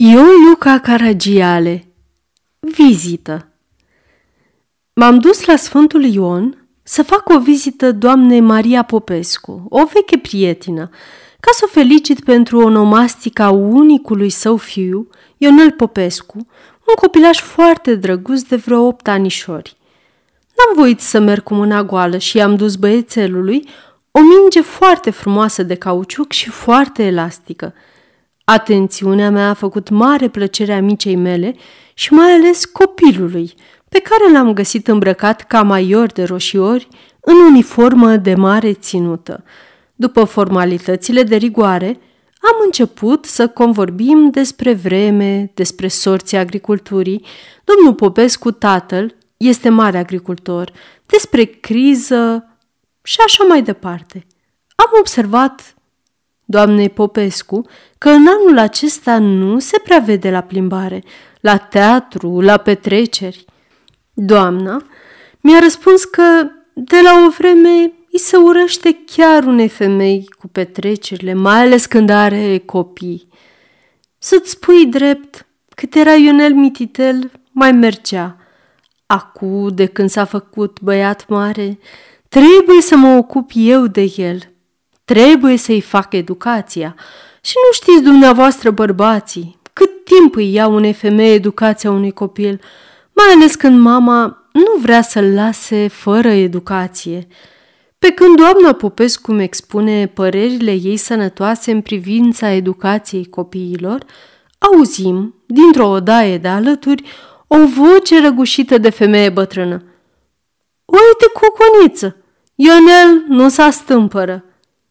Iuliuca Caragiale Vizită M-am dus la Sfântul Ion să fac o vizită doamnei Maria Popescu, o veche prietină, ca să o felicit pentru onomastica unicului său fiu, Ionel Popescu, un copilaș foarte drăguț de vreo opt anișori. N-am voit să merg cu mâna goală și i-am dus băiețelului o minge foarte frumoasă de cauciuc și foarte elastică – Atențiunea mea a făcut mare plăcere a micei mele și mai ales copilului, pe care l-am găsit îmbrăcat ca maior de roșiori în uniformă de mare ținută. După formalitățile de rigoare, am început să convorbim despre vreme, despre sorții agriculturii. Domnul Popescu, tatăl, este mare agricultor, despre criză și așa mai departe. Am observat doamnei Popescu că în anul acesta nu se prea vede la plimbare, la teatru, la petreceri. Doamna mi-a răspuns că de la o vreme îi se urăște chiar unei femei cu petrecerile, mai ales când are copii. Să-ți spui drept, cât era Ionel Mititel, mai mergea. Acu, de când s-a făcut băiat mare, trebuie să mă ocup eu de el. Trebuie să-i fac educația. Și nu știți dumneavoastră, bărbații, cât timp îi ia unei femei educația unui copil, mai ales când mama nu vrea să-l lase fără educație. Pe când doamna Popescu îmi expune părerile ei sănătoase în privința educației copiilor, auzim, dintr-o odaie de alături, o voce răgușită de femeie bătrână. Uite, cucuniță, Ionel nu s-a stâmpără.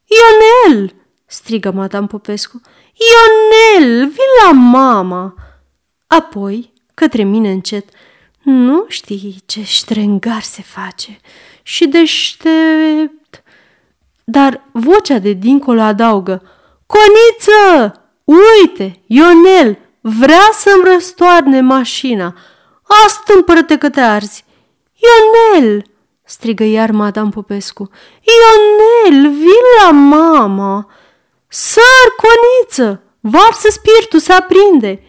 Ionel!" Strigă Madame Popescu. Ionel, vin la mama! Apoi, către mine încet, nu știi ce ștrengar se face și deștept. Dar vocea de dincolo adaugă, Coniță, uite, Ionel, vrea să-mi răstoarne mașina. Astâmpără-te că te arzi. Ionel, strigă iar Madame Popescu. Ionel, vin la mama! Săr, coniță! Varsă spiritul, se aprinde!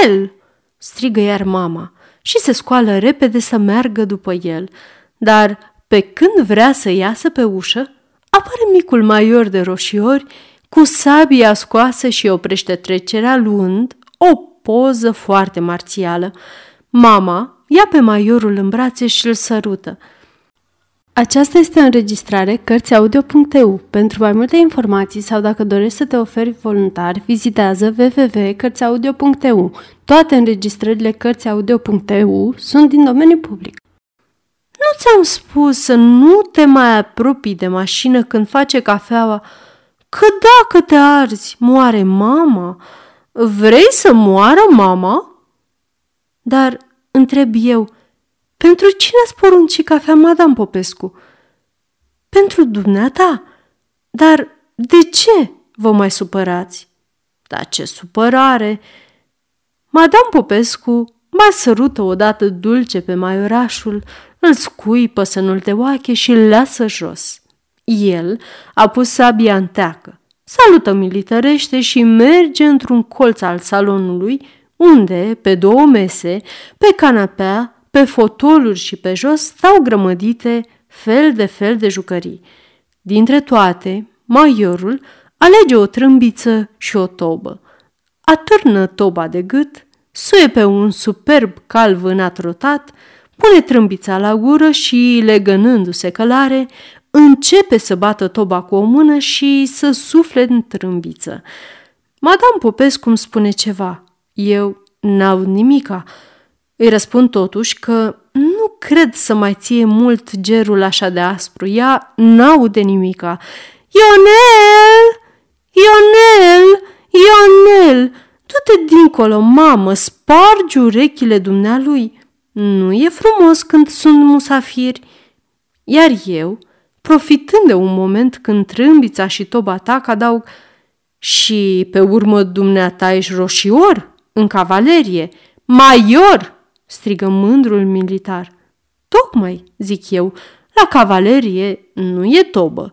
Ionel! strigă iar mama și se scoală repede să meargă după el. Dar pe când vrea să iasă pe ușă, apare micul maior de roșiori cu sabia scoasă și oprește trecerea luând o poză foarte marțială. Mama ia pe maiorul în brațe și îl sărută – aceasta este o înregistrare Cărțiaudio.eu. Pentru mai multe informații sau dacă dorești să te oferi voluntar, vizitează www.cărțiaudio.eu. Toate înregistrările Cărțiaudio.eu sunt din domeniu public. Nu ți-am spus să nu te mai apropii de mașină când face cafeaua, că dacă te arzi, moare mama. Vrei să moară mama? Dar, întreb eu, pentru cine ați poruncit cafea, Madame Popescu? Pentru dumneata? Dar de ce vă mai supărați? Dar ce supărare! Madame Popescu mai sărută odată dulce pe maiorașul, îl scuipă să nu-l oache și îl lasă jos. El a pus sabia în teacă, salută militărește și merge într-un colț al salonului, unde, pe două mese, pe canapea, pe fotoluri și pe jos stau grămădite fel de fel de jucării. Dintre toate, maiorul alege o trâmbiță și o tobă. Atârnă toba de gât, suie pe un superb cal vânat rotat, pune trâmbița la gură și, legănându-se călare, începe să bată toba cu o mână și să sufle în trâmbiță. Madame Popescu îmi spune ceva. Eu n-au nimica, îi răspund totuși că nu cred să mai ție mult gerul așa de aspru. Ea n-aude nimica. Ionel! Ionel! Ionel! Du-te dincolo, mamă, spargi urechile dumnealui. Nu e frumos când sunt musafiri. Iar eu, profitând de un moment când trâmbița și toba tac, adaug și pe urmă dumneata ești roșior în cavalerie, maior strigă mândrul militar. Tocmai, zic eu, la cavalerie nu e tobă.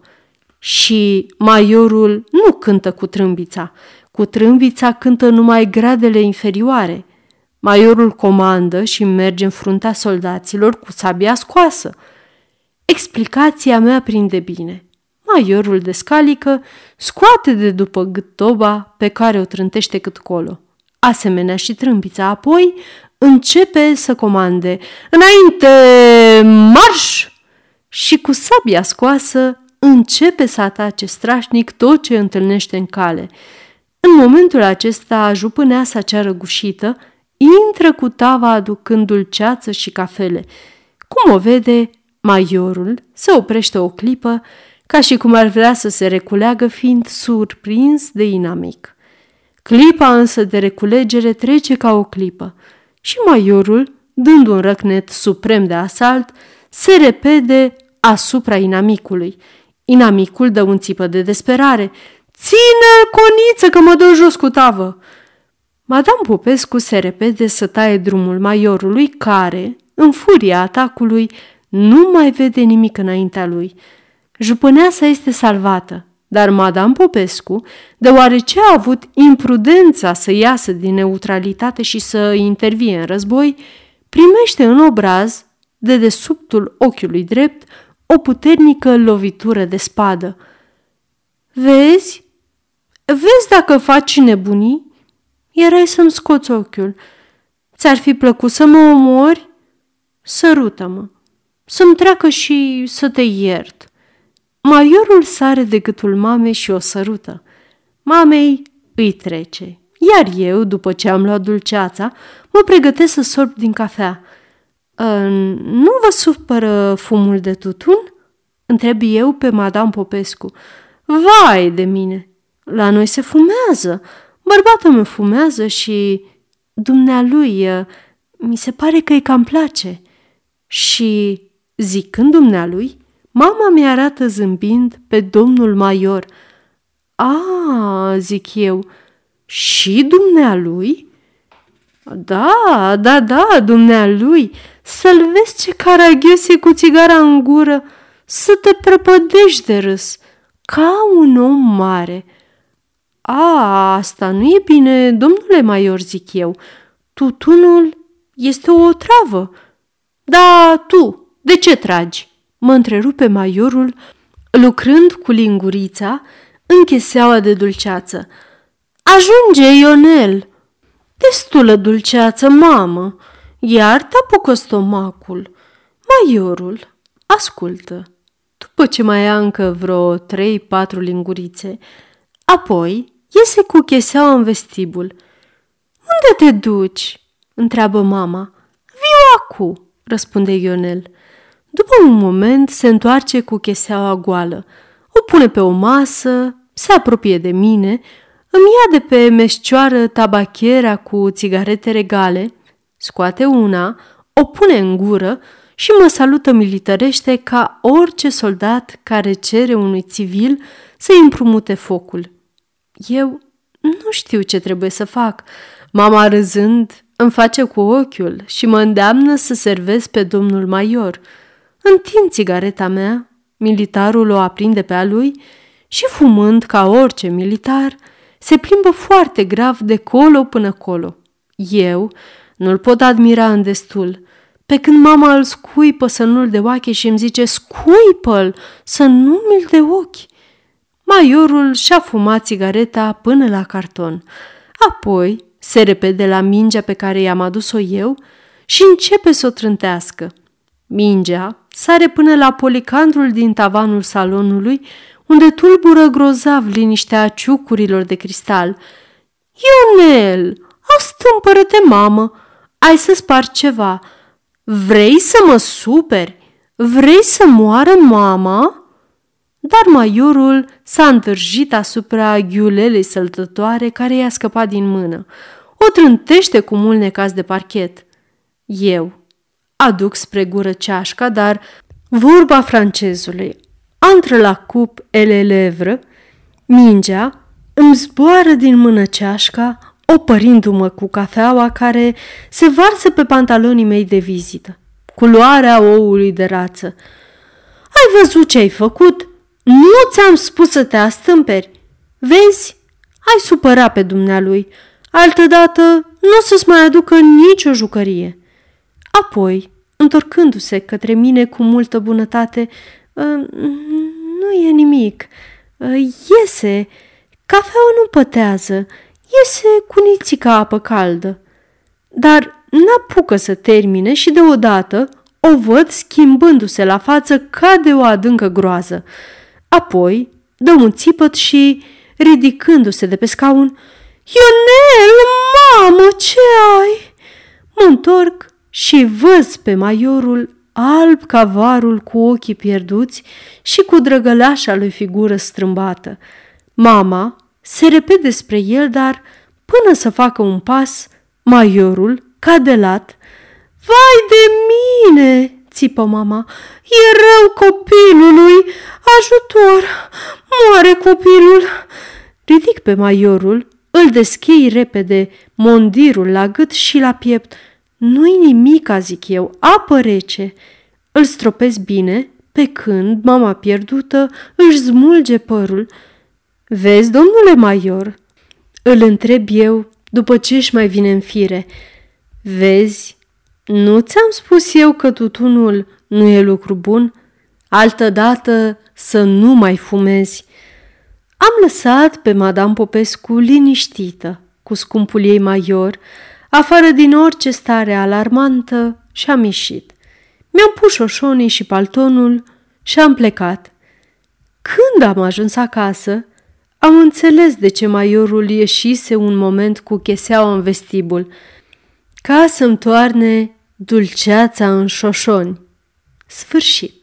Și maiorul nu cântă cu trâmbița. Cu trâmbița cântă numai gradele inferioare. Maiorul comandă și merge în fruntea soldaților cu sabia scoasă. Explicația mea prinde bine. Maiorul descalică scoate de după gât toba pe care o trântește cât colo. Asemenea și trâmbița, apoi începe să comande Înainte, marș! Și cu sabia scoasă începe să atace strașnic tot ce întâlnește în cale. În momentul acesta, jupâneasa cea răgușită intră cu tava aducând dulceață și cafele. Cum o vede, maiorul se oprește o clipă, ca și cum ar vrea să se reculeagă fiind surprins de inamic. Clipa însă de reculegere trece ca o clipă și maiorul, dând un răcnet suprem de asalt, se repede asupra inamicului. Inamicul dă un țipă de desperare. Ține, coniță, că mă dă jos cu tavă! Madame Popescu se repede să taie drumul maiorului care, în furia atacului, nu mai vede nimic înaintea lui. Jupâneasa este salvată, dar Madame Popescu, deoarece a avut imprudența să iasă din neutralitate și să intervie în război, primește în obraz, de desubtul ochiului drept, o puternică lovitură de spadă. Vezi? Vezi dacă faci nebunii? Erai să-mi scoți ochiul. Ți-ar fi plăcut să mă omori? Sărută-mă, să-mi treacă și să te iert. Maiorul sare de gâtul mamei și o sărută. Mamei îi trece, iar eu, după ce am luat dulceața, mă pregătesc să sorb din cafea. Nu vă supără fumul de tutun?" întreb eu pe Madame Popescu. Vai de mine! La noi se fumează. Bărbatul meu fumează și dumnealui mi se pare că îi cam place. Și zicând dumnealui, Mama mi arată zâmbind pe domnul Maior. A, zic eu, și dumnealui? Da, da, da, dumnealui, să-l vezi ce caragios e cu țigara în gură, să te prăpădești de râs, ca un om mare. A, asta nu e bine, domnule Maior, zic eu. Tutunul este o travă. Da, tu, de ce tragi? Mă întrerupe maiorul, lucrând cu lingurița în cheseaua de dulceață. Ajunge, Ionel! Destulă dulceață, mamă! Iar te stomacul. Maiorul, ascultă. După ce mai ia încă vreo trei-patru lingurițe, apoi iese cu cheseaua în vestibul. Unde te duci?" întreabă mama. Viu acu, răspunde Ionel. După un moment se întoarce cu cheseaua goală, o pune pe o masă, se apropie de mine, îmi ia de pe meșcioară tabachera cu țigarete regale, scoate una, o pune în gură și mă salută militărește ca orice soldat care cere unui civil să-i împrumute focul. Eu nu știu ce trebuie să fac. Mama râzând îmi face cu ochiul și mă îndeamnă să servesc pe domnul major – Întind țigareta mea, militarul o aprinde pe a lui și fumând ca orice militar, se plimbă foarte grav de colo până colo. Eu nu-l pot admira în destul, pe când mama îl scuipă să nu-l de oache și îmi zice, scuipă-l, să nu mi-l de ochi. Maiorul și-a fumat țigareta până la carton. Apoi se repede la mingea pe care i-am adus-o eu și începe să o trântească. Mingea sare până la policandrul din tavanul salonului, unde tulbură grozav liniștea ciucurilor de cristal. Ionel, astâmpără-te, mamă, ai să spar ceva. Vrei să mă superi? Vrei să moară mama?" Dar maiorul s-a întârjit asupra ghiulelei săltătoare care i-a scăpat din mână. O trântește cu mult necaz de parchet. Eu, aduc spre gură ceașca, dar vorba francezului, între la cup ele levră, mingea îmi zboară din mână ceașca, opărindu-mă cu cafeaua care se varsă pe pantalonii mei de vizită. Culoarea oului de rață. Ai văzut ce ai făcut? Nu ți-am spus să te astâmperi. Vezi? ai supăra pe dumnealui. Altădată nu o să-ți mai aducă nicio jucărie. Apoi, întorcându-se către mine cu multă bunătate, ă, nu e nimic. Ă, iese, cafeaua nu pătează, iese cu nițica apă caldă. Dar n-apucă să termine și deodată o văd schimbându-se la față ca de o adâncă groază. Apoi dă un țipăt și, ridicându-se de pe scaun, Ionel, mamă, ce ai? Mă întorc și văz pe maiorul alb ca varul cu ochii pierduți și cu drăgălașa lui figură strâmbată. Mama se repede spre el, dar până să facă un pas, maiorul, ca de lat, Vai de mine!" țipă mama. E rău copilului! Ajutor! Moare copilul! Ridic pe maiorul, îl deschei repede, mondirul la gât și la piept. Nu-i nimic, zic eu, apă rece. Îl stropesc bine, pe când mama pierdută își smulge părul. Vezi, domnule Maior, îl întreb eu după ce își mai vine în fire. Vezi, nu ți-am spus eu că tutunul nu e lucru bun? Altădată să nu mai fumezi. Am lăsat pe Madame Popescu liniștită, cu scumpul ei maior, afară din orice stare alarmantă și am ieșit. Mi-am pus șoșonii și paltonul și am plecat. Când am ajuns acasă, am înțeles de ce maiorul ieșise un moment cu cheseaua în vestibul, ca să-mi toarne dulceața în șoșoni. Sfârșit.